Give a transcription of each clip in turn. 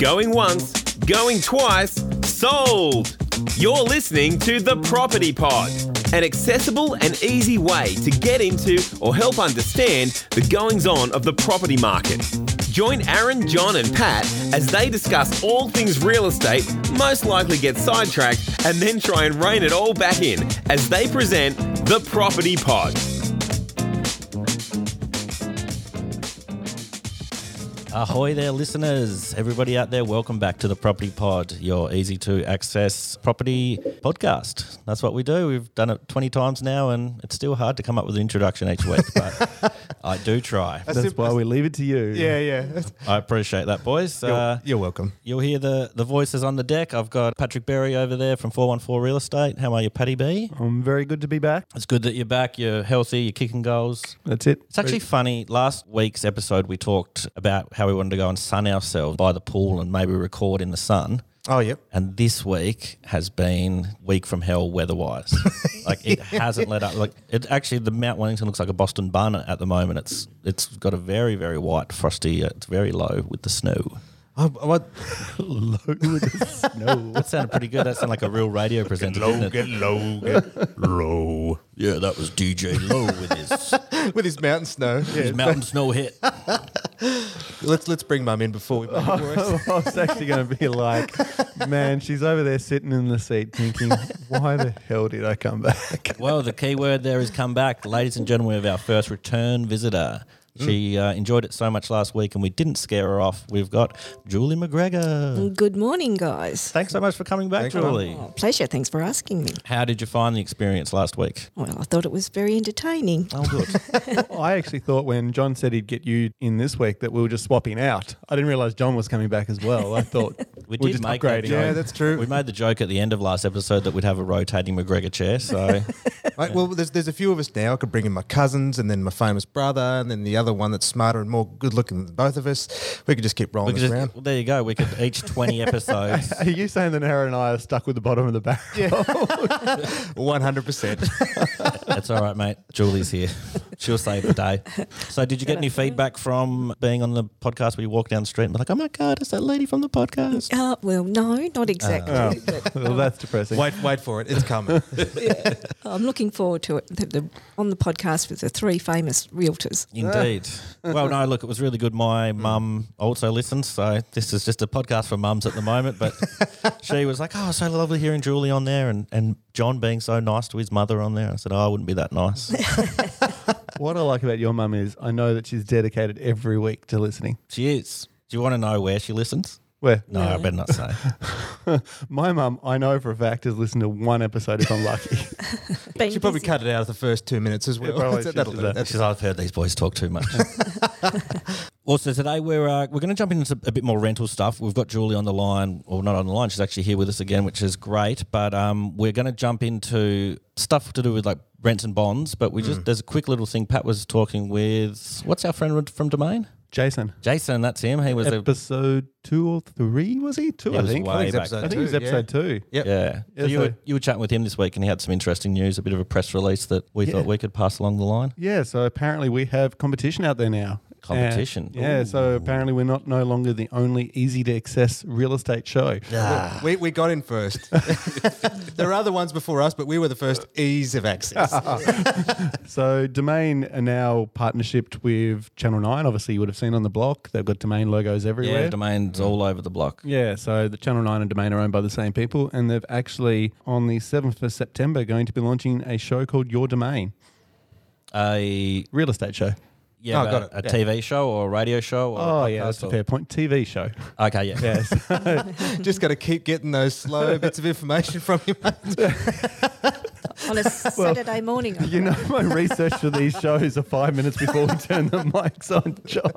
Going once, going twice, sold! You're listening to The Property Pod, an accessible and easy way to get into or help understand the goings on of the property market. Join Aaron, John, and Pat as they discuss all things real estate, most likely get sidetracked, and then try and rein it all back in as they present The Property Pod. Ahoy there, listeners. Everybody out there, welcome back to the Property Pod, your easy to access property podcast. That's what we do. We've done it 20 times now, and it's still hard to come up with an introduction each week, but I do try. That's why we leave it to you. Yeah, yeah. I appreciate that, boys. You're, Uh, you're welcome. you'll hear the, the voices on the deck. I've got Patrick Berry over there from 414 Real Estate. How are you, Paddy B? I'm very good to be back. It's good that you're back. You're healthy. You're kicking goals. That's it. It's actually funny. Last week's episode, we talked about how we wanted to go and sun ourselves by the pool and maybe record in the sun. Oh, yeah. And this week has been week from hell weather-wise. like it hasn't let up. Like it actually, the Mount Wellington looks like a Boston bun at the moment. It's it's got a very very white frosty. Uh, it's very low with the snow. Oh, what? Low the snow. That sounded pretty good. That sounded like a real radio presenter, didn't it? low, get low. Yeah, that was DJ Low with his, With his mountain snow. Yeah. his mountain snow hit. Let's let's bring mum in before we make it worse. Oh, I was actually going to be like, man, she's over there sitting in the seat thinking, why the hell did I come back? Well, the key word there is come back. Ladies and gentlemen, we have our first return visitor. She uh, enjoyed it so much last week and we didn't scare her off. We've got Julie McGregor. Good morning, guys. Thanks so much for coming back, Thanks, Julie. Oh, pleasure. Thanks for asking me. How did you find the experience last week? Well, I thought it was very entertaining. Oh, good. I actually thought when John said he'd get you in this week that we were just swapping out. I didn't realize John was coming back as well. I thought We we're did just make that upgrading. joke. Yeah, that's true. we made the joke at the end of last episode that we'd have a rotating McGregor chair. So Right, well, there's there's a few of us now. I could bring in my cousins and then my famous brother and then the other one that's smarter and more good looking than both of us. We could just keep rolling this just, around. well, there you go. We could each 20 episodes. Are you saying that Aaron and I are stuck with the bottom of the barrel? Yeah. One hundred percent. That's all right, mate. Julie's here. She'll save the day. So, did you get any feedback from being on the podcast where you walk down the street and be like, oh my God, it's that lady from the podcast? Uh, well, no, not exactly. Oh, but well, that's depressing. Wait, wait for it. It's coming. I'm looking forward to it. The, the, on the podcast with the three famous realtors. Indeed. Well, no, look, it was really good. My mum also listens, so this is just a podcast for mums at the moment. But she was like, "Oh, so lovely hearing Julie on there, and and John being so nice to his mother on there." I said, "Oh, I wouldn't be that nice." What I like about your mum is I know that she's dedicated every week to listening. she is. Do you want to know where she listens? Where No, I better not say. my mum, I know for a fact, has listened to one episode if I'm lucky. Been She probably busy. cut it out of the first two minutes as well. probably That- should that'll do do. that. That's She's, I've heard these boys talk too much. also, today we're uh, we're going to jump into a bit more rental stuff. We've got Julie on the line, or not on the line. She's actually here with us again, which is great. But um, we're going to jump into stuff to do with like rents and bonds. But we just there's a quick little thing. Pat was talking with what's our friend from Domain, Jason, Jason. That's him. He was a episode two or three, was he? Two, Yeah, it I was think. way I think back. episode I think it was episode two. Yep. yeah. So Yeah, you were you were chatting with him this week, and he had some interesting news, a bit of a press release that we Yeah. thought we could pass along the line. Yeah, so apparently we have competition out there now. Competition. And- yeah, so apparently we're not no longer the only easy to access real estate show. Ah. We, we got in first. there are other ones before us, but we were the first ease of access. So Domain are now partnershiped with Channel 9. Obviously, you would have seen on the block. They've got Domain logos everywhere. Yeah, domains all over the block. Yeah, so the Channel 9 and Domain are owned by the same people, and they've actually, on the 7th of September, going to be launching a show called Your Domain, A real estate show. Yeah, Oh, but got it. a Yeah. TV show or a radio show? Or Oh, yeah, podcast that's a or- fair point. TV show. Okay, yeah. Yes. Just got to keep getting those slow bits of information from you, mate. on a Saturday morning. I You know, my research for these shows are five minutes before we turn the mics on, John.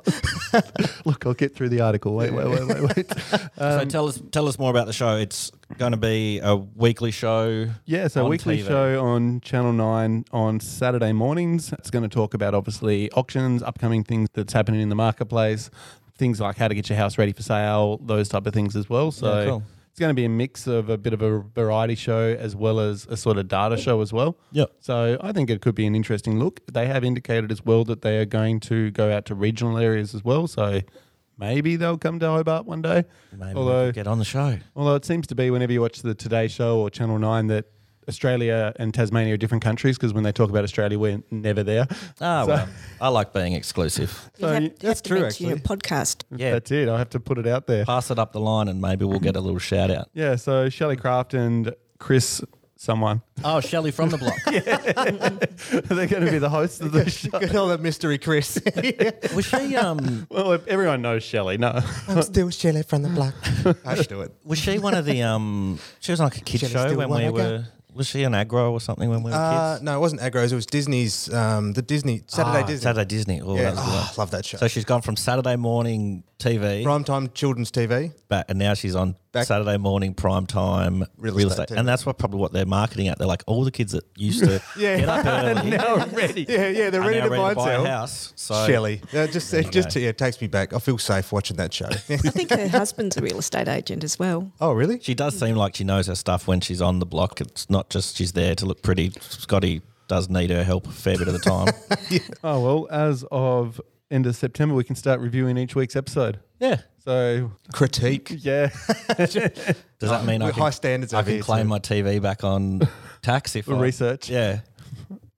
Look, I'll get through the article. Wait, wait, wait, wait, wait. so Um, tell us tell us more about the show. It's going to be a weekly show. Yeah, so on weekly TV. show on Channel 9 on Saturday mornings. It's going to talk about obviously auctions, upcoming things that's happening in the marketplace, things like how to get your house ready for sale, those type of things as well. So Yeah, cool. It's going to be a mix of a bit of a variety show as well as a sort of data show as well. Yep. So I think it could be an interesting look. They have indicated as well that they are going to go out to regional areas as well. So maybe they'll come to Hobart one day. Maybe Although- get on the show. Although it seems to be whenever you watch the Today Show or Channel Nine that Australia and Tasmania are different countries because when they talk about Australia, we're never there. Ah, So- well, I like being exclusive. You have, you- have that's to true, mention your actually. podcast. Yeah. That's it. I have to put it out there. Pass it up the line and maybe we'll get a little shout out. Yeah. So Shelley Craft and Chris, someone, Oh, Shelley from the block. they're going to be the hosts of the show. Good old mystery Chris. Was she um Well, everyone knows Shelley. No. I'm still Shelley from the block. I should do it. was she one of the um she was on like a kid Shelley show when we I got. were was she an aggro or something when we were Uh, kids? no, it wasn't Agro's. It was Disney's, um, the Disney, Saturday Ah, Disney. Saturday Disney. Oh, Yeah, that was a oh, one. love that show. So she's gone from Saturday morning TV Primetime children's TV. back, and now she's on Back- Saturday morning prime time real, Real estate, estate and that's what probably what they're marketing at. They're like all the kids that used to Yeah. get up early now ready. Yeah, yeah, they're are ready to ready buy to buy a house. So Shelley. Uh, just it just go. yeah, it takes me back. I feel safe watching that show. I think her husband's a real estate agent as well. oh, really? She does seem like she knows her stuff when she's on the block. It's not just she's there to look pretty. Scotty does need her help a fair bit of the time. Oh well, as of end of September, we can start reviewing each week's episode. yeah. So Critique. yeah, Does that mean I can, high standards I over can here, claim too. my TV back on tax if for I, research. Yeah.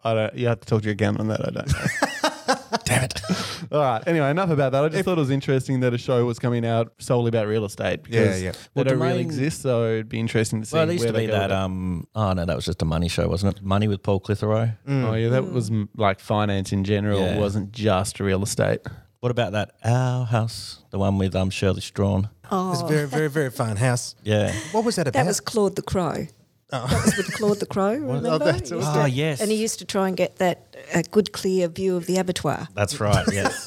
I don't. You have to talk to your accountant on that. I don't. know. Damn it. All right. Anyway, enough about that. I just thought it was interesting that a show was coming out solely about real estate. Because yeah. They Well, don't really Domain- exist, so it'd be interesting to see. Well, there used where to they be go that. with it. Um. Oh no, that was just a money show, wasn't it? Money with Paul Clitheroe. Oh yeah, that was mm, like finance in general. Yeah. It wasn't just real estate. What about that Our House, the one with um Shirley Strachan? Oh, It's a very, very, very fun house. Yeah. What was that about? that was Claude the Crow. That was with Claude the Crow, remember? that's awesome. to- Ah, yes. And he used to try and get that a good, clear view of the abattoir. That's right. Yes.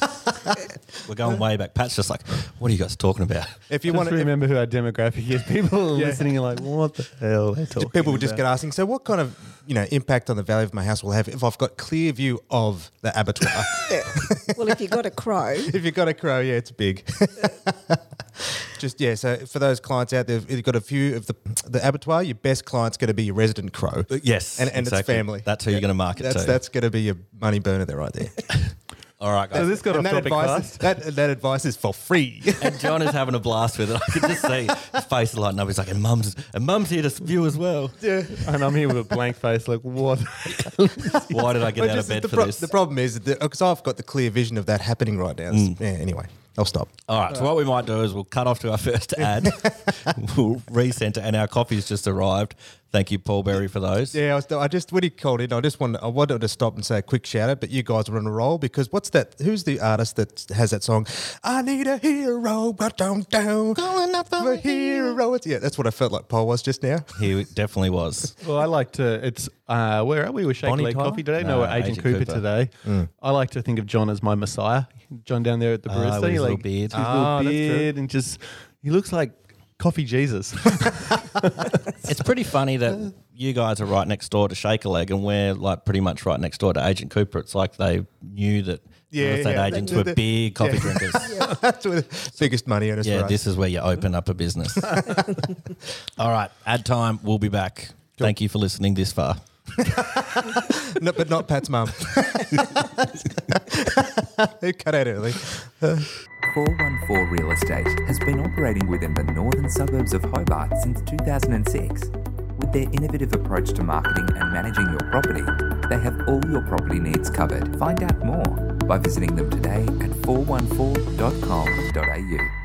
We're going way back. Pat's just like, what are you guys talking about? if you Just want to, remember who our demographic is. People are listening are like, what the hell are they talking people would just get asking, so what kind of you know impact on the value of my house will have if I've got clear view of the abattoir? well, if you've got a crow, if you've got a crow, yeah, it's big. Just yeah, so for those clients out there, you've got a few of the the abattoir, your best client's going to be your resident crow. Yes. and, and exactly. its family. That's who you're going to market That's to. that's going to be your money burner there, right there. All right, guys. So this got and off that advice, is, that that advice is for free. and John is having a blast with it. I can just see his face lighting up. He's like, and mum's and mum's here to view as well. yeah. And I'm here with a blank face, like, what? Why did I get But out of bed for pro- this? the problem is because I've got the clear vision of that happening right now. Mm. Yeah. Anyway, I'll stop. All right. So what we might do is we'll cut off to our first ad. we'll recenter, and our coffee's just arrived. Thank you, Paul Berry, for those. Yeah, I, was, I just when he called in, I just wanted I wanted to stop and say a quick shout out, but you guys were on a roll because what's that? Who's the artist that has that song? I need a hero, but don't down, calling up for a hero. It's, yeah, that's what I felt like Paul was just now. He definitely was. Well, I like to. It's uh, where are we? We're shaking Bonnie Leg Coffee today. No, No, we're Agent, Agent Cooper, Cooper. today. I like to think of John as my messiah. John down there at the Ah, barista, with his he, little beard. his Ah, little that's true. beard, and just he looks like coffee Jesus. It's pretty funny that you guys are right next door to Shake a Leg, and we're like pretty much right next door to Agent Cooper. It's like they knew that Yeah, real estate yeah. agents The- were big coffee yeah. drinkers. that's where the biggest money earners Yeah, for us. this is where you open up a business. All right, ad time. We'll be back. Thank you for listening this far. no, but not Pat's mum. Who cut out early? 414 Real Estate has been operating within the northern suburbs of Hobart since 2006. With their innovative approach to marketing and managing your property, they have all your property needs covered. Find out more by visiting them today at 414.com.au.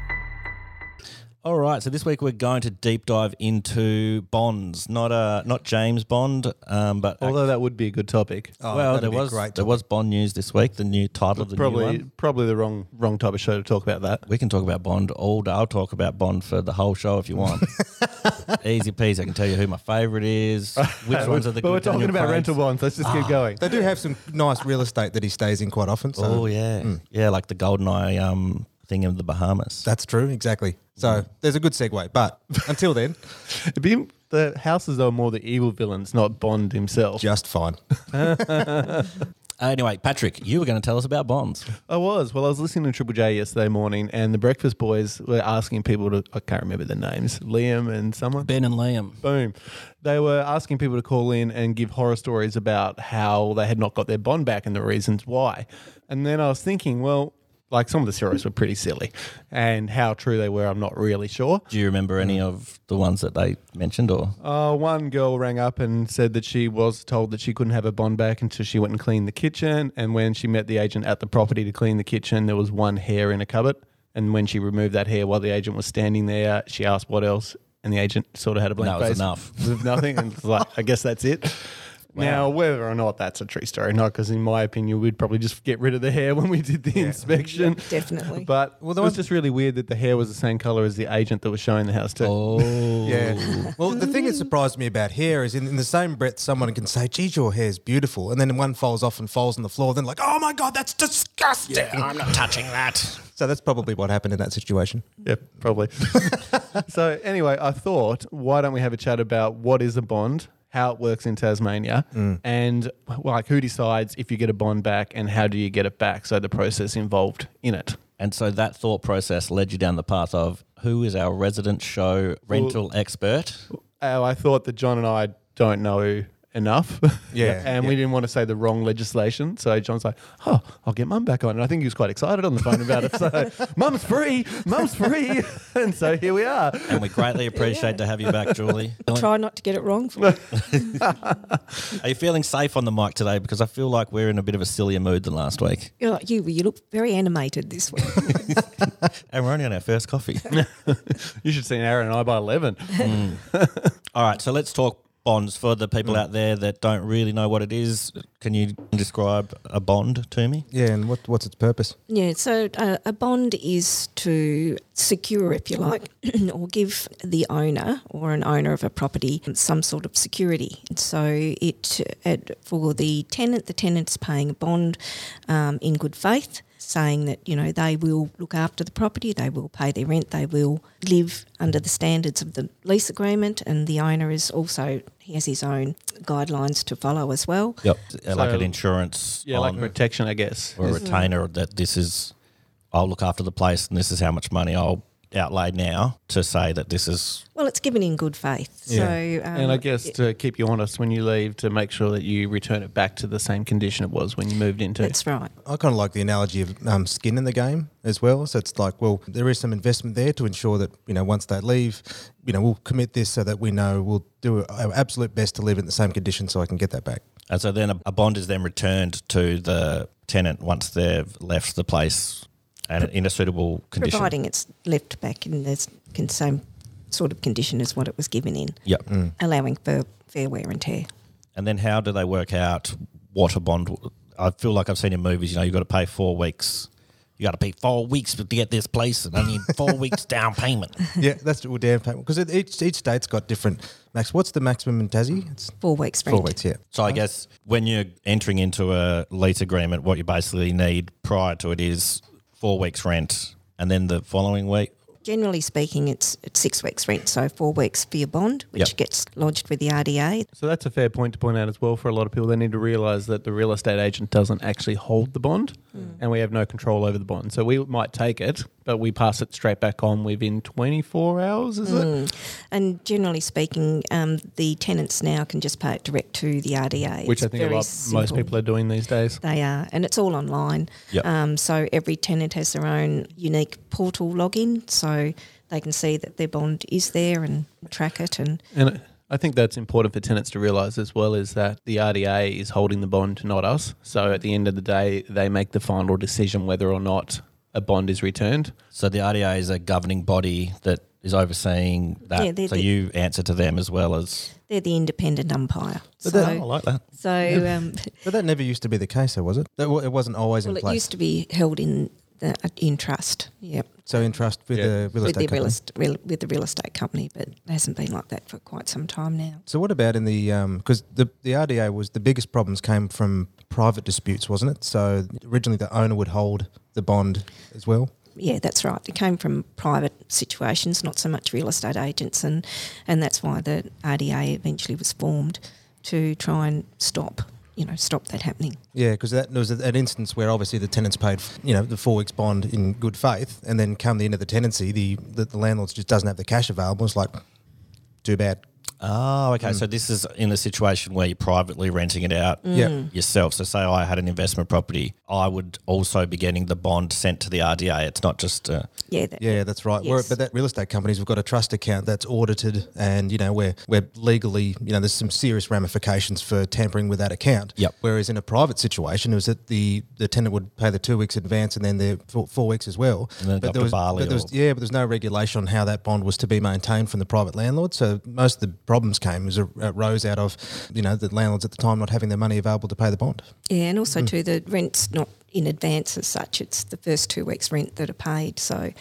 All right, so this week we're going to deep dive into bonds, not uh, not James Bond, um, but Although that would be a good topic. Oh, well, that'd there was great there was Bond news this week. The new title of the new probably one. probably the wrong wrong type of show to talk about that. We can talk about Bond all day. I'll talk about Bond for the whole show if you want. Easy peasy. I can tell you who my favourite is, which ones are the but we're talking Daniel about Craigs. rental bonds. Let's just keep going. They do have some nice real estate that he stays in quite often. So Oh yeah, yeah, like the Goldeneye um, thing in the Bahamas. That's true, exactly. So mm. there's a good segue. But until then, It'd be, the houses are more the evil villains, not Bond himself. just fine. Uh, anyway, Patrick, you were going to tell us about bonds. I was. Well, I was listening to Triple J yesterday morning, and the Breakfast Boys were asking people to, I can't remember their names, Liam and someone. Ben and Liam. Boom. They were asking people to call in and give horror stories about how they had not got their bond back and the reasons why. And then I was thinking, well, like some of the stories were pretty silly, and how true they were, I'm not really sure. Do you remember any of the ones that they mentioned, or Uh, one girl rang up and said that she was told that she couldn't have her bond back until she went and cleaned the kitchen. And when she met the agent at the property to clean the kitchen, there was one hair in a cupboard. And when she removed that hair while the agent was standing there, she asked what else, and the agent sort of had a blank No, face. enough. It was nothing, and it's like, I guess that's it. Now, whether or not that's a true story, not because in my opinion, we'd probably just get rid of the hair when we did the inspection. definitely. But Well, it the was just really weird that the hair was the same color as the agent that was showing the house too. oh, Yeah. Well, the thing that surprised me about hair is in, in the same breath, someone can say, geez, your hair's beautiful. And then one falls off and falls on the floor. Then, like, oh my God, that's disgusting. I'm not touching that. So that's probably what happened in that situation. Yeah, probably. so anyway, I thought, why don't we have a chat about what is a bond, how it works in Tasmania, mm. and well, like who decides if you get a bond back and how do you get it back? So the process involved in it. And so that thought process led you down the path of who is our resident show rental expert? Oh, I thought that John and I don't know enough. Yeah, and we didn't want to say the wrong legislation. So John's like, oh, I'll get mum back on. And I think he was quite excited on the phone about it. So, mum's free, mum's free. and so here we are. And we greatly appreciate to have you back, Julie. Try not to get it wrong. For Are you feeling safe on the mic today? Because I feel like we're in a bit of a sillier mood than last week. You're like you. You look very animated this week. And we're only on our first coffee. You should see Aaron and I by 11. Mm. All right, so let's talk bonds for the people out there that don't really know what it is. Can you describe a bond to me? Yeah. And what, what's its purpose? Yeah, so uh, a bond is to secure, if you like, or give the owner or an owner of a property some sort of security. So it, it for the tenant, the tenant's paying a bond um, in good faith, saying that you know they will look after the property, they will pay their rent, they will live under the standards of the lease agreement, and the owner is also he has his own guidelines to follow as well. Yep. Uh, like an insurance Yeah, like protection, I guess. or a retainer that this is, I'll look after the place and this is how much money I'll outlay now to say that this is Well, it's given in good faith. So, um, and I guess to keep you honest when you leave, to make sure that you return it back to the same condition it was when you moved into. that's right. I kind of like the analogy of um, skin in the game as well. So it's like, well, there is some investment there to ensure that you know once they leave, you know, we'll commit this so that we know we'll do our absolute best to live in the same condition so I can get that back. And so then a, a bond is then returned to the tenant once they've left the place and in a suitable condition. Providing it's left back in the same sort of condition as what it was given in, Yep. Mm. allowing for fair wear and tear. And then how do they work out what a bond? I feel like I've seen in movies. You know, you've got to pay four weeks. You got to pay four weeks to get this place, and only four weeks down payment. yeah, that's well, payment because each each state's got different max. What's the maximum in Tassie? It's Four weeks rent. four weeks. Yeah. So I guess when you're entering into a lease agreement, what you basically need prior to it is four weeks rent, and then the following week. Generally speaking, it's, it's six weeks rent, so four weeks for your bond, which Yep. gets lodged with the RDA. So that's a fair point to point out as well for a lot of people. They need to realise that the real estate agent doesn't actually hold the bond and we have no control over the bond. So we might take it, but we pass it straight back on within 24 hours, is it? And generally speaking, um, the tenants now can just pay it direct to the RDA. Which I think a lot, most people are doing these days. They are, and it's all online. Yep. Um, so every tenant has their own unique portal login, so they can see that their bond is there and track it. And And I think that's important for tenants to realise as well is that the RDA is holding the bond, not us. So at the end of the day, they make the final decision whether or not a bond is returned. So the RDA is a governing body that is overseeing that. Yeah, so the- you answer to them as well as. they're the independent umpire. So, Oh, I like that. so um, But that never used to be the case, though, was it? That, it wasn't always well, in place. it used to be held in the, Uh, in trust. Yep. so in trust with Yeah. the real with estate the real company. est- real, with the real estate company, but it hasn't been like that for quite some time now. So what about in the um, because the the RDA was the biggest problems came from private disputes, wasn't it? So originally the owner would hold the bond as well. Yeah, that's right. It came from private situations, not so much real estate agents, and and that's why the RDA eventually was formed to try and stop, you know, stop that happening. Yeah, because that was an instance where obviously the tenants paid, you know, the four weeks bond in good faith, and then come the end of the tenancy, the the, the landlord just doesn't have the cash available. It's like, too bad. Oh, okay. So this is in a situation where you're privately renting it out Yeah. yourself. So say I had an investment property, I would also be getting the bond sent to the RDA. It's not just uh, Yeah, that, Yeah, that's right. We're, Yes. but that real estate companies, we've got a trust account that's audited, and you know we're we're legally, you know, there's some serious ramifications for tampering with that account. Yep. Whereas in a private situation, it was that the the tenant would pay the two weeks advance and then the four, four weeks as well. And then go there was, Bali but there was yeah, but there's no regulation on how that bond was to be maintained from the private landlord. So most of the problems came as a arose out of you know the landlords at the time not having their money available to pay the bond. Yeah, and also Mm. too, the rent's not in advance as such. It's the first two weeks' rent that are paid. So,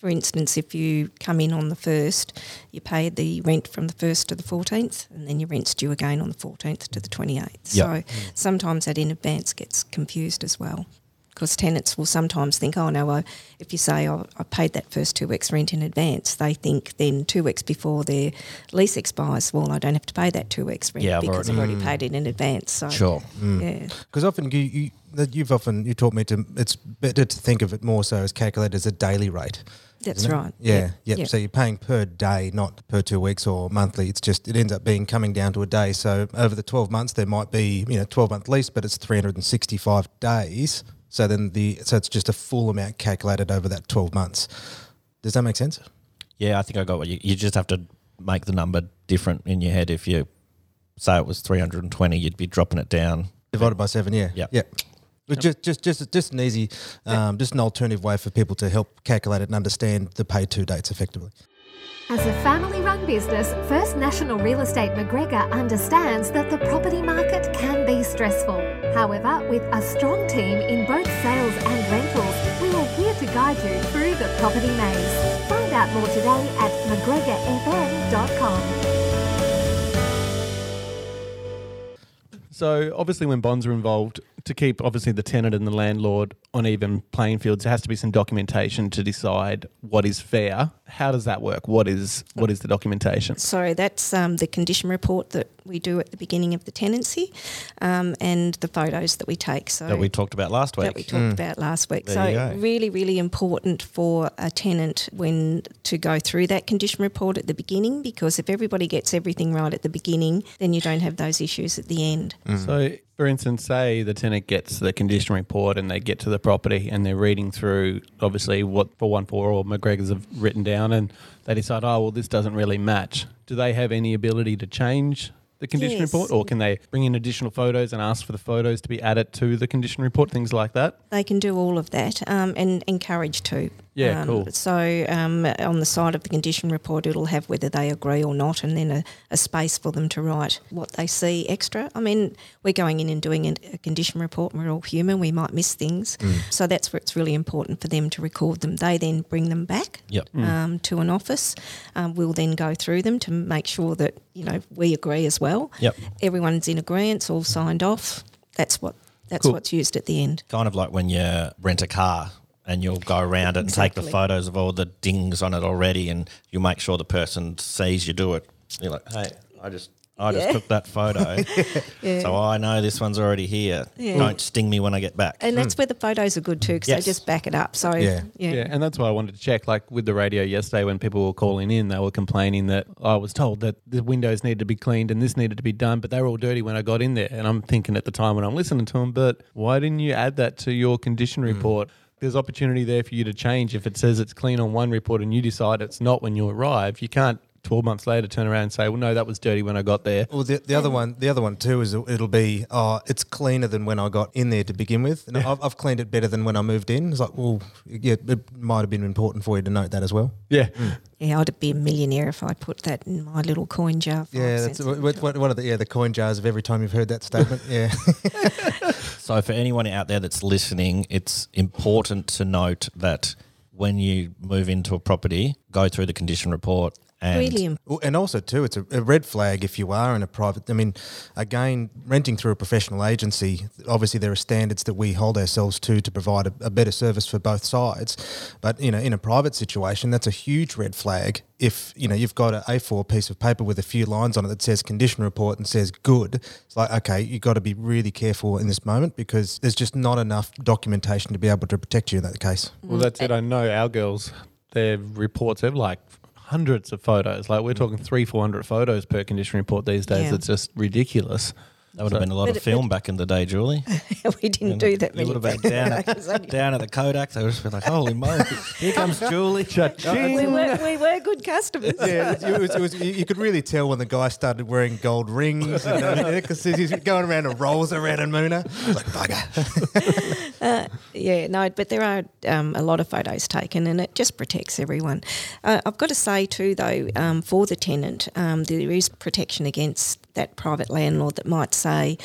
for instance, if you come in on the first, you pay the rent from the first to the fourteenth, and then your rent's due again on the fourteenth to the twenty eighth. Yep. So sometimes that in advance gets confused as well. Because tenants will sometimes think, oh no, I, if you say oh, I paid that first two weeks rent in advance, they think then two weeks before their lease expires, well, I don't have to pay that two weeks rent Yeah, I've because already- I've already mm. paid it in advance. So Sure. Mm. yeah. Because often you, you you've often you taught me to it's better to think of it more so as calculated as a daily rate. That's right. Yeah, Yep. yep. Yep. So you're paying per day, not per two weeks or monthly. It's just it ends up being coming down to a day. So over the twelve months, there might be you know twelve month lease, but it's three hundred and sixty five days. So then the so it's just a full amount calculated over that twelve months. Does that make sense? Yeah, I think I got what you. You just have to make the number different in your head. If you say it was 320, you'd be dropping it down. Divided by seven, yeah, Yep. yeah. But just, just, just, just an easy, um, just an alternative way for people to help calculate it and understand the pay two dates effectively. As a family run business, First National Real Estate McGregor understands that the property market can be stressful. However, with a strong team in both sales and rentals, we are here to guide you through the property maze. Find out more today at mcgregorfm.com. So obviously, when bonds are involved, to keep obviously the tenant and the landlord on even playing fields, there has to be some documentation to decide what is fair. How does that work? What is what is the documentation? So that's um, the condition report that we do at the beginning of the tenancy, um, and the photos that we take. So That we talked about last week. that we talked about last week. There so really, really important for a tenant when to go through that condition report at the beginning, because if everybody gets everything right at the beginning, then you don't have those issues at the end. So, for instance, say the tenant gets the condition report and they get to the property and they're reading through, obviously, what 414 or McGregor's have written down and they decide, oh, well, this doesn't really match. Do they have any ability to change the condition Yes. report or can they bring in additional photos and ask for the photos to be added to the condition report, things like that? They can do all of that um, and encourage to. Yeah, Um, cool. So um, on the side of the condition report, it'll have whether they agree or not, and then a, a space for them to write what they see extra. I mean, we're going in and doing a, a condition report, and we're all human. We might miss things, so that's where it's really important for them to record them. They then bring them back Yep. um, to an office. Um, we'll then go through them to make sure that you know we agree as well. Yep. Everyone's in agreement, all signed off. That's what that's Cool. what's used at the end. Kind of like when you rent a car and you'll go around it and take the photos of all the dings on it already, and you'll make sure the person sees you do it. You're like, hey, I just. I just Yeah. took that photo, so I know this one's already here. Yeah. Don't sting me when I get back. And that's hmm. where the photos are good too, because Yes. they just back it up. So Yeah. yeah, Yeah, and that's why I wanted to check. Like with the radio yesterday, when people were calling in, they were complaining that I was told that the windows needed to be cleaned and this needed to be done, but they were all dirty when I got in there. And I'm thinking at the time when I'm listening to them, but why didn't you add that to your condition hmm. report? There's opportunity there for you to change. If it says it's clean on one report and you decide it's not when you arrive, you can't 12 months later turn around and say, well, no, that was dirty when I got there. Well, the, the other one, the other one too, is it'll be, oh, it's cleaner than when I got in there to begin with, and I've, I've cleaned it better than when I moved in. It's like, well, yeah, it might have been important for you to note that as well. Yeah. Mm. yeah, I'd be a millionaire if I put that in my little coin jar. Yeah, that's a what, what, one of the yeah the coin jars of every time you've heard that statement. yeah, So, for anyone out there that's listening, it's important to note that when you move into a property, go through the condition report and Really and also too, it's a, a red flag if you are in a private. I mean, again, renting through a professional agency. Obviously, there are standards that we hold ourselves to to provide a, a better service for both sides. But you know, in a private situation, that's a huge red flag. If you know you've got an A4 piece of paper with a few lines on it that says condition report and says good, it's like okay, you've got to be really careful in this moment because there's just not enough documentation to be able to protect you in that case. Well, that's it. I know our girls, their reports have like hundreds of photos. Like we're mm. talking three, four hundred photos per condition report these days. Yeah. It's just ridiculous. That would have been a lot of it- film back in the day, Julie. we didn't do that You many would have been down at, It was only- down at the Kodak. They would have been like, holy moly, here comes Julie. we, were, we were good customers. Yeah, it was, it was, you you could really tell when the guy started wearing gold rings because he's going around and rolls around in Moonah. Like bugger. Yeah, no, but there are um, a lot of photos taken, and it just protects everyone. Uh, I've got to say too, though, um, for the tenant, um, there is protection against that private landlord that might say,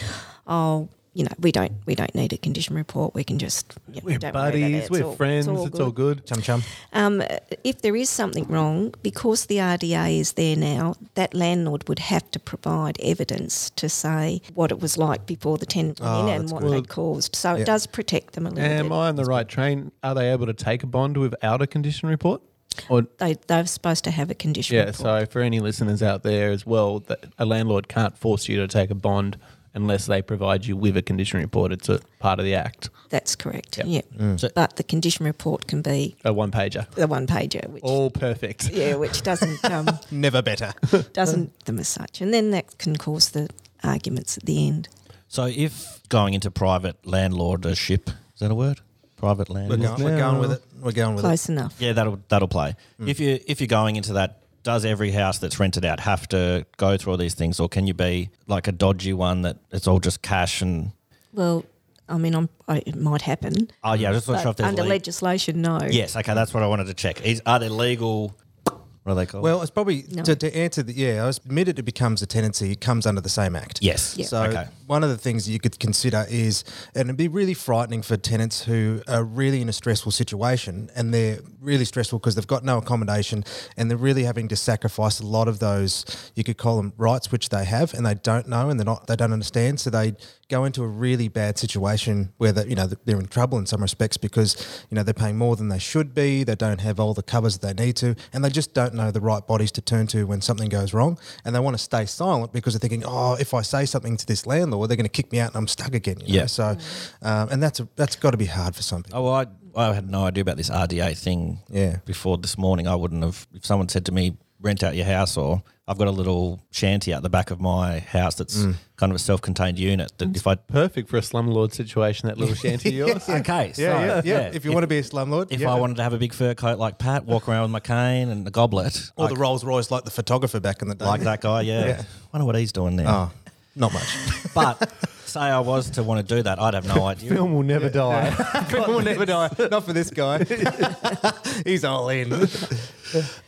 "Oh, you know, we don't we don't need a condition report. We can just you know, We're don't worry about it. buddies. We're all- friends. It's all, good. Chum chum. Um, if there is something wrong, because the RDA is there now, that landlord would have to provide evidence to say what it was like before the tenant went Oh, in and what good. they'd caused. So Yeah. it does protect them a little bit. Am bit. I on the right train? Are they able to take a bond without a condition report? Or They, they're supposed to have a condition yeah. report. So for any listeners out there as well, that a landlord can't force you to take a bond unless they provide you with a condition report. It's a part of the act. That's correct. Yep. Yeah. So- but the condition report can be A one pager. the one pager, which All perfect. yeah, which doesn't um, Never better. doesn't them as such, and then that can cause the arguments at the end. So if going into private landlordship, is that a word? Private We're going, we're going with it. We're going with it. Close enough. Yeah, that'll that'll play. Hmm. If you if you're going into that, does every house that's rented out have to go through all these things, or can you be like a dodgy one that it's all just cash and? Well, I mean, I'm, I, it might happen. Oh yeah, I just not but sure if there's under le- legislation, no. Yes, okay, that's what I wanted to check. Is are there legal? What are they called? Well, it's probably No. to, to answer the yeah. I was admitted it becomes a tenancy. It comes under the same act. yes. Yeah. So Okay. one of the things you could consider is, and it'd be really frightening for tenants who are really in a stressful situation, and they're really stressful because they've got no accommodation, and they're really having to sacrifice a lot of those. You could call them rights which they have, and they don't know, and they're not, they don't understand. So they go into a really bad situation where they, you know they're in trouble in some respects because you know they're paying more than they should be. They don't have all the covers that they need to, and they just don't know the right bodies to turn to when something goes wrong. And they want to stay silent because they're thinking, oh, if I say something to this landlord, they're going to kick me out and I'm stuck again. You know? Yeah. So, um, and that's a, that's got to be hard for some people. Oh, well, I, I had no idea about this RDA thing. Yeah. Before this morning, I wouldn't have. If someone said to me, "Rent out your house," or I've got a little shanty out the back of my house that's Mm. kind of a self-contained unit. That if I Perfect for a slumlord situation. That little shanty of yours. okay, so, Yeah, yeah, yeah. If you want to be a slumlord, If yeah. I wanted to have a big fur coat like Pat, walk around with my cane and a goblet, or I the Rolls Royce like the photographer back in the day, like that guy, yeah. Yeah. Wonder what he's doing now. Oh, not much. But say I was to want to do that, I'd have no idea. Film will never die. People will never die. Not for this guy. He's all in.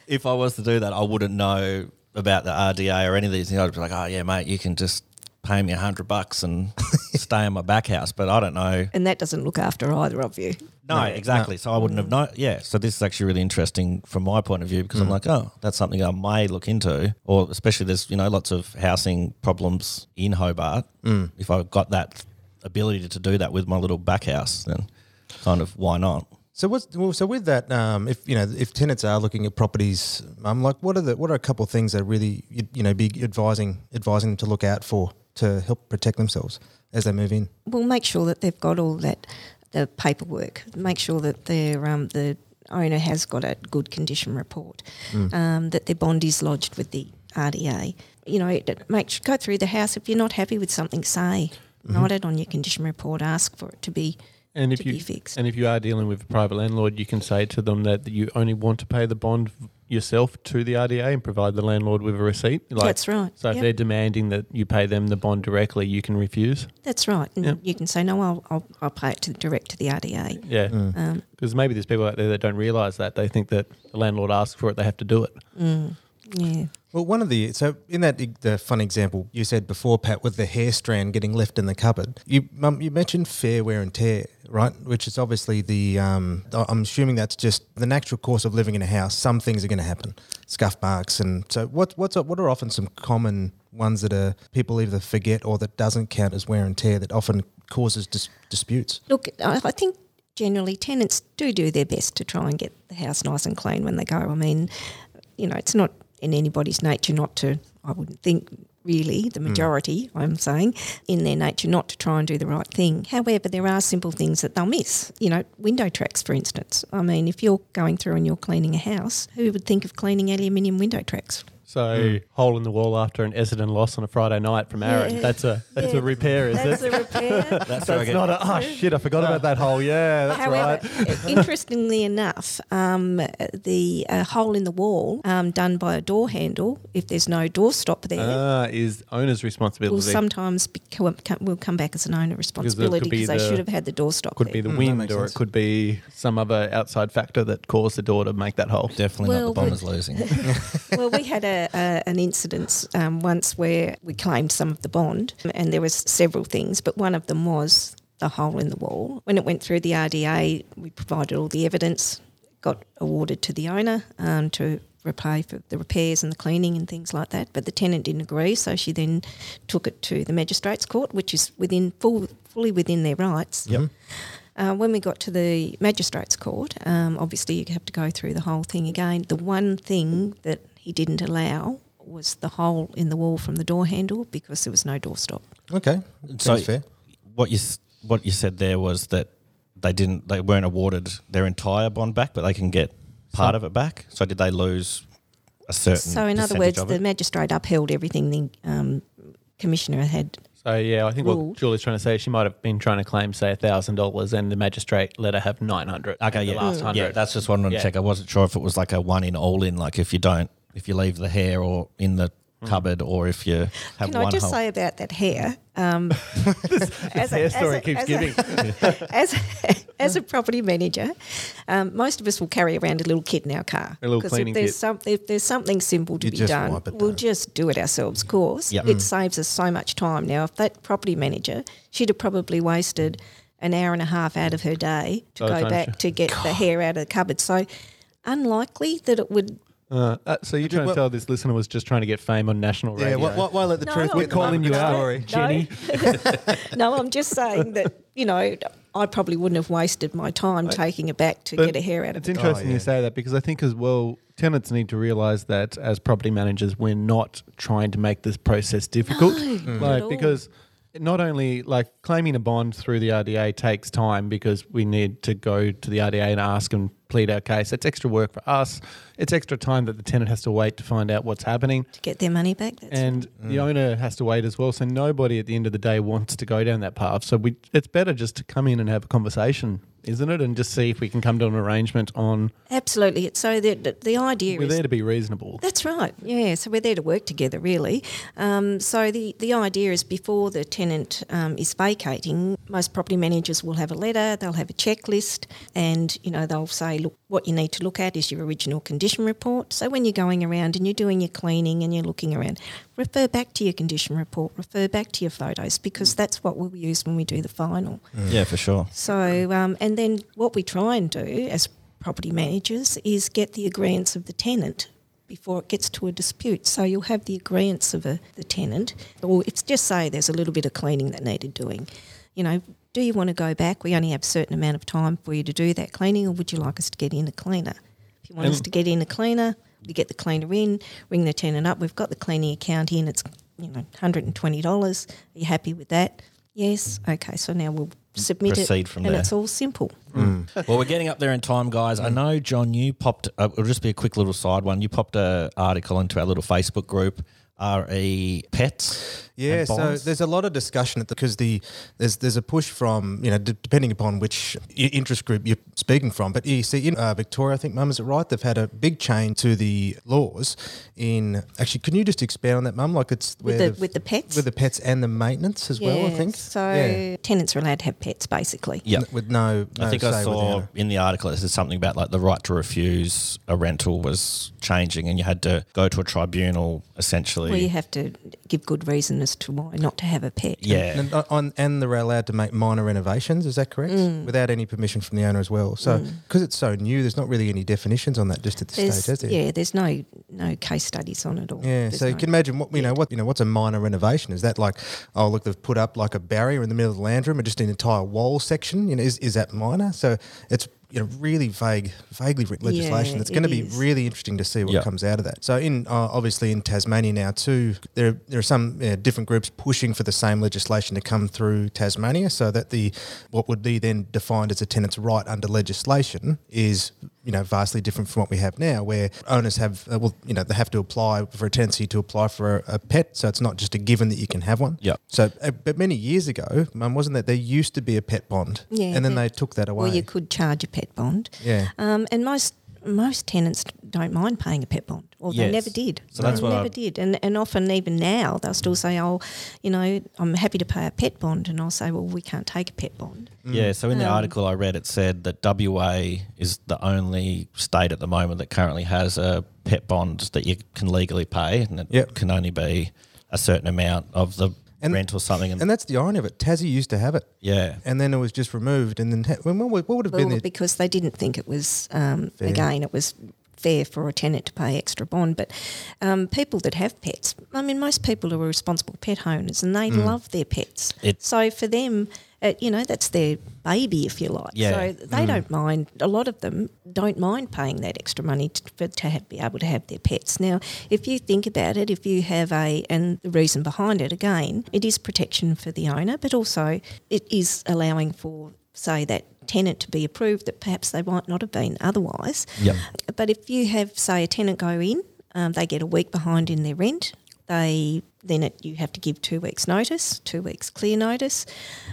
if I was to do that, I wouldn't know about the RDA or any of these things. I'd be like, oh yeah, mate, you can just pay me a hundred bucks and stay in my back house. But I don't know. And that doesn't look after either of you. No, exactly. So I wouldn't have known. Yeah. So this is actually really interesting from my point of view because I'm mm. like, oh, that's something I may look into, or especially there's you know lots of housing problems in Hobart. Mm. If I've got that ability to do that with my little back house, then kind of why not? So what's well, so with that? Um, if you know, if tenants are looking at properties, um, like what are the what are a couple of things that really you, you know be advising advising them to look out for to help protect themselves as they move in? Well, make sure that they've got all that the paperwork. Make sure that their um, the owner has got a good condition report. Um, that their bond is lodged with the RDA. You know, it- make go through the house. If you're not happy with something, say write it on your condition report. Ask for it to be And if to you be fixed. and if you are dealing with a private landlord, you can say to them that you only want to pay the bond yourself to the RDA and provide the landlord with a receipt. Like, That's right. So if Yep. they're demanding that you pay them the bond directly, you can refuse. That's right. And Yep. you can say no. I'll, I'll I'll pay it to direct to the RDA. Yeah, Um, because maybe there's people out there that don't realise that they think that the landlord asks for it, they have to do it. mm, yeah. Well, one of the so in that the fun example you said before, Pat, with the hair strand getting left in the cupboard, you um, you mentioned fair wear and tear, right? Which is obviously the um, I'm assuming that's just the natural course of living in a house. Some things are going to happen, scuff marks, and so what what's what are often some common ones that are people either forget or that doesn't count as wear and tear that often causes dis- disputes. Look, I think generally tenants do do their best to try and get the house nice and clean when they go. I mean, you know, it's not in anybody's nature not to, I wouldn't think, really, the hmm. majority, I'm saying, in their nature not to try and do the right thing. However, there are simple things that they'll miss. You know, window tracks, for instance. I mean, if you're going through and you're cleaning a house, who would think of cleaning aluminium window tracks? So hole in the wall after an Essendon loss on a Friday night from Aaron. Yeah. That's a that's Yeah. a repair, is That's it? a repair. That's, That's not a oh shit, I forgot about that hole. Yeah, that's However, right. interestingly enough, um, the uh, hole in the wall um, done by a door handle, if there's no door stop there, Ah, is owner's will responsibility. sometimes become, will come back as an owner responsibility be because they should have had the door stop could there. be the that wind or sense. it could be some other outside factor that caused the door to make that hole. Definitely Well, not the Bombers losing. well, we had a, a an incident um, once where we claimed some of the bond, and there was several things, but one of them was the hole in the wall. When it went through the RDA, we provided all the evidence, got awarded to the owner um, to repay for the repairs and the cleaning and things like that. But the tenant didn't agree, so she then took it to the magistrates court, which is within full, fully within their rights. Yep. Uh, when we got to the magistrates court, um, obviously you have to go through the whole thing again. The one thing that he didn't allow was the hole in the wall from the door handle because there was no door stop. Okay, So sounds fair. what you what you said there was that they didn't they weren't awarded their entire bond back, but they can get part of it back. So did they lose a certain? So, in other words, the magistrate upheld everything the um, commissioner had. So yeah, I think what Julie's trying to say, she might have been trying to claim say thousand dollars, and the magistrate let her have nine hundred. okay, the yeah, last yeah, hundred. that's just one I wanted Yeah. to check. I wasn't sure if it was like a one in all in, like if you don't if you leave the hair or in the cupboard, or if you have Can one I just hole. say about that hair? Um, as, hair story keeps as giving. as, as a property manager, um, most of us will carry around a little kit in our car. A little 'Cause cleaning if there's kit. Some, if there's something simple to You be done, we'll down. just do it ourselves. Of course, Yep. it saves us so much time. Now, if that property manager, she'd have probably wasted an hour and a half out of her day to By go back she- to get the hair out of the cupboard. So, unlikely that it would Uh, uh, so you're trying to well- tell this listener was just trying to get fame on national Yeah, radio? why, why, why let the No, truth we're calling you out, story? Jenny. no, I'm just saying that you know I probably wouldn't have wasted my time taking it back to get a hair out of it. It's the interesting yeah. you say that because I think as well, tenants need to realise that as property managers, we're not trying to make this process difficult. No, not at like all. Because not only like claiming a bond through the RDA takes time because we need to go to the RDA and ask and plead our case. It's extra work for us. It's extra time that the tenant has to wait to find out what's happening. to get their money back. That's and Mm. the owner has to wait as well. So nobody at the end of the day wants to go down that path. So we, it's better just to come in and have a conversation, isn't it? And just see if we can come to an arrangement on. absolutely. It's So the the, idea We're is there to be reasonable. That's right. Yeah. So we're there to work together, really. Um, so the, the idea is before the tenant um, is vacating, most property managers will have a letter, they'll have a checklist, and you know they'll say, look, what you need to look at is your original condition report. So when you're going around and you're doing your cleaning and you're looking around, refer back to your condition report, refer back to your photos because that's what we'll use when we do the final. yeah, for sure. So, um, and then what we try and do as property managers is get the agreements of the tenant before it gets to a dispute. So you'll have the agreements of a, the tenant, or if just say there's a little bit of cleaning that needed doing. You know, do you want to go back? We only have a certain amount of time for you to do that cleaning, or would you like us to get in a cleaner? If you want us to get in a cleaner, we get the cleaner in, ring the tenant up. We've got the cleaning account in. It's you know, hundred and twenty dollars. Are you happy with that? Yes. Okay. So now we'll submit Proceed it, from and there. it's all simple. Well, we're getting up there in time, guys. I know, John, you popped, uh, it'll just be a quick little side one. You popped an article into our little Facebook group, RE Pets. Yeah, so there's a lot of discussion at the, because the there's there's a push from you know d- depending upon which interest group you're speaking from, but you see in uh, Victoria, I think, Mum, is it right? They've had a big change to the laws. In actually, can you just expand on that, Mum? Like it's where the- they've- with the pets? with the pets and the maintenance as well. I think So Yeah. tenants are allowed to have pets, basically. Yeah. N- with no, no I think say I saw in the article it said something about like the right to refuse a rental was changing, and you had to go to a tribunal essentially. Where you have to give good reason as to why not to have a pet. yeah, And, uh, on, and they're allowed to make minor renovations, is that correct? Mm. Without any permission from the owner as well. So, because it's so new, there's not really any definitions on that just at this There's, stage, has there? yeah, there's no no case studies on it at all. Yeah, There's so you no- can imagine what you know. What you know? What's a minor renovation? Is that like, oh look, they've put up like a barrier in the middle of the land room, or just an entire wall section? You know, is, is that minor? So it's you know really vague, vaguely written legislation. Yeah, It's going to be is. really interesting to see what Yeah. comes out of that. So in uh, obviously in Tasmania now too, there there are some uh, different groups pushing for the same legislation to come through Tasmania, so that the what would be then defined as a tenant's right under legislation is you know vastly different from what we have now, where owners have uh, well you know they have to apply for a tenancy to apply for a, a pet, so it's not just a given that you can have one. Yeah. So, uh, but many years ago, um, wasn't that there used to be a pet bond, Yeah, and then they took that away. Well, you could charge a pet bond. Yeah. Um, and most most tenants don't mind paying a pet bond, or Yes. they never did. So that's they what never I- did. And and often even now they'll still say, "Oh, you know, I'm happy to pay a pet bond," and I'll say, "Well, we can't take a pet bond." Yeah, so in the Um, article I read, it said that WA is the only state at the moment that currently has a pet bond that you can legally pay, and it Yep. can only be a certain amount of the And- rent or something. And, and that's the irony of it. Tassie used to have it, yeah, and then it was just removed. And then ha- when, what, would- what would have been Well, the because they didn't think it was um, again it was fair for a tenant to pay extra bond. But um, people that have pets, I mean, most people are responsible pet owners and they love their pets. It- so for them, uh, you know, that's their baby, if you like. Yeah. So they don't mind. A lot of them don't mind paying that extra money to, for, to have, be able to have their pets. Now, if you think about it, if you have a, and the reason behind it again, it is protection for the owner, but also it is allowing for, say, that tenant to be approved that perhaps they might not have been otherwise. Yep. But if you have, say, a tenant go in, um, they get a week behind in their rent. They then it, you have to give two weeks' notice, two weeks clear notice.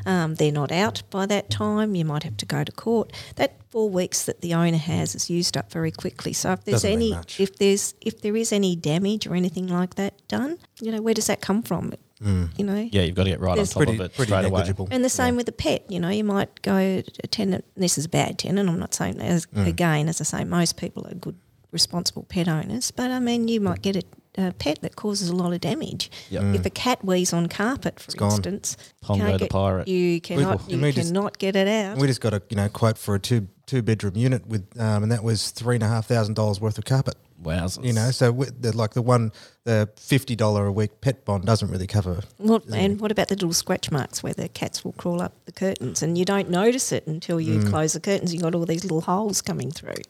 Um, they're not out by that time. You might have to go to court. That four weeks that the owner has is used up very quickly. So if there's Doesn't any, if there's if there is any damage or anything like that done, you know, where does that come from? You know, yeah, you've got to get right on top pretty, of it pretty straight away. and the same with a pet. You know, you might go a tenant. This is a bad tenant. I'm not saying as Mm. again, as I say, most people are good, responsible pet owners. But I mean, you might get a, a pet that causes a lot of damage. Yep. If a cat wheezes on carpet, for gone. instance, you can't the get- pirate. You cannot. we You may just- cannot get it out. we just got a you know quote for a two two bedroom unit with, um, and that was three and a half thousand dollars worth of carpet. Wowzers. You know, so the, like the one the fifty dollar a week pet bond doesn't really cover. Well, and what about the little scratch marks where the cats will crawl up the curtains and you don't notice it until you Mm. close the curtains? You've got all these little holes coming through.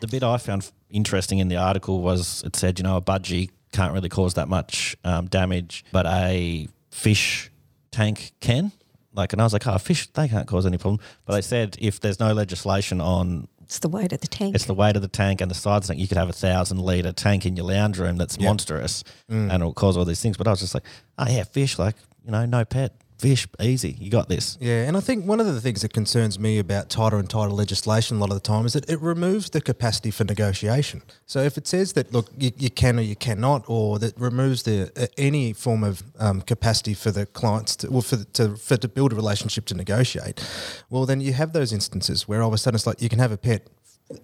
The bit I found interesting in the article was it said, you know, a budgie can't really cause that much um, damage, but a fish tank can. Like, and I was like, oh, fish, they can't cause any problem. But they said if there's no legislation on It's the weight of the tank. it's the weight of the tank and the size of the tank, you could have a thousand litre tank in your lounge room that's monstrous mm. and it'll cause all these things. But I was just like, oh, yeah, fish, like, you know, no pet. Fish, easy. You got this. Yeah, and I think one of the things that concerns me about tighter and tighter legislation a lot of the time is that it removes the capacity for negotiation. So if it says that look you, you can or you cannot, or that removes the uh, any form of um, capacity for the clients to, well, for the, to for to build a relationship to negotiate, well then you have those instances where all of a sudden it's like you can have a pet.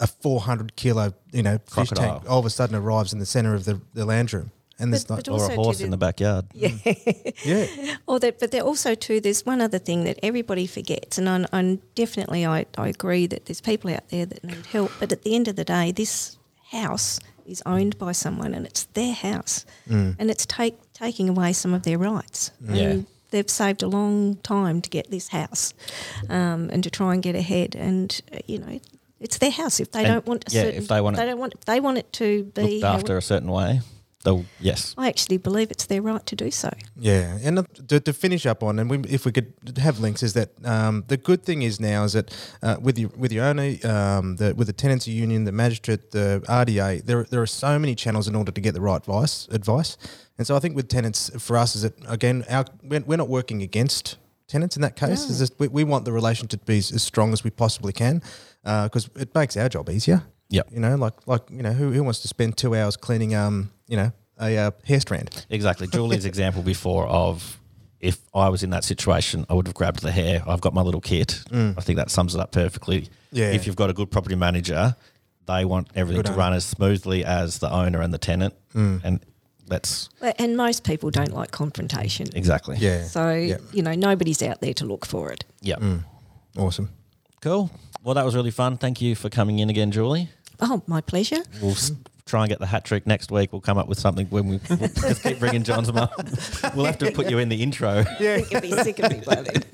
A 400 kilo, you know, fish Crocodile. tank all of a sudden arrives in the center of the, the lounge room. And there's But- like, but Or a horse in the backyard. yeah, yeah. Or that, but there also too. There's one other thing that everybody forgets, and I, I definitely I, I agree that there's people out there that need help. But at the end of the day, this house is owned by someone, and it's their house, and it's take taking away some of their rights. Yeah. And they've saved a long time to get this house, um, and to try and get ahead. And uh, you know, it's their house. If they And, don't want, a yeah, certain, if they want it they don't want, they want it to be Looked after a certain way. They'll, yes. I actually believe it's their right to do so. Yeah, and uh, to, to finish up on, and we, if we could have links, is that um, the good thing is now is that uh, with your with your owner, um, the, with the tenancy union, the magistrate, the RDA, there there are so many channels in order to get the right advice. Advice, and so I think with tenants, for us, is that again, our we're, we're not working against tenants in that case. Is just we, we want the relation to be as, as strong as we possibly can, because it makes our job easier. Yep. You know, like like you know, who who wants to spend two hours cleaning um you know a uh, hair strand? Exactly. Julie's example before of if I was in that situation, I would have grabbed the hair. I've got my little kit. I think that sums it up perfectly. Mm. Yeah. If you've got a good property manager, they want everything Good to owner. run as smoothly as the owner and the tenant. Mm. And that's Well, And most people don't like confrontation. exactly. Yeah. So, Yeah. you know, nobody's out there to look for it. Yeah. Mm. Awesome. Cool. Well, that was really fun. Thank you for coming in again, Julie. Oh, my pleasure. We'll s- try and get the hat trick next week. We'll come up with something when we we'll just keep bringing John's up. We'll have to put you in the intro. Yeah, you'd be sick of me by then.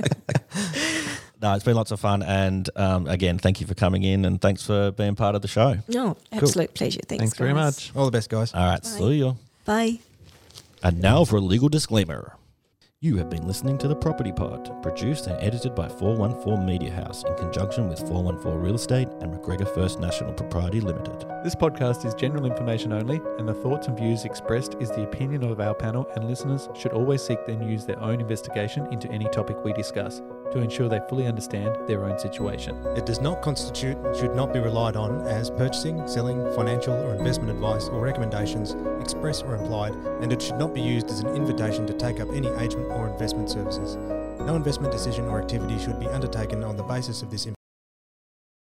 No, it's been lots of fun. And um, again, thank you for coming in and thanks for being part of the show. No, absolute pleasure. Thanks, Thanks very much. All the best, guys. All right, see you. Bye. And now for a legal disclaimer. You have been listening to The Property Pod, produced and edited by 414 Media House in conjunction with 414 Real Estate and McGregor First National Proprietary Limited. This podcast is general information only, and the thoughts and views expressed is the opinion of our panel, and listeners should always seek and use their own investigation into any topic we discuss to ensure they fully understand their own situation. It does not constitute, should not be relied on as purchasing, selling, financial or investment advice or recommendations, express or implied, and it should not be used as an invitation to take up any agent or investment services. No investment decision or activity should be undertaken on the basis of this information.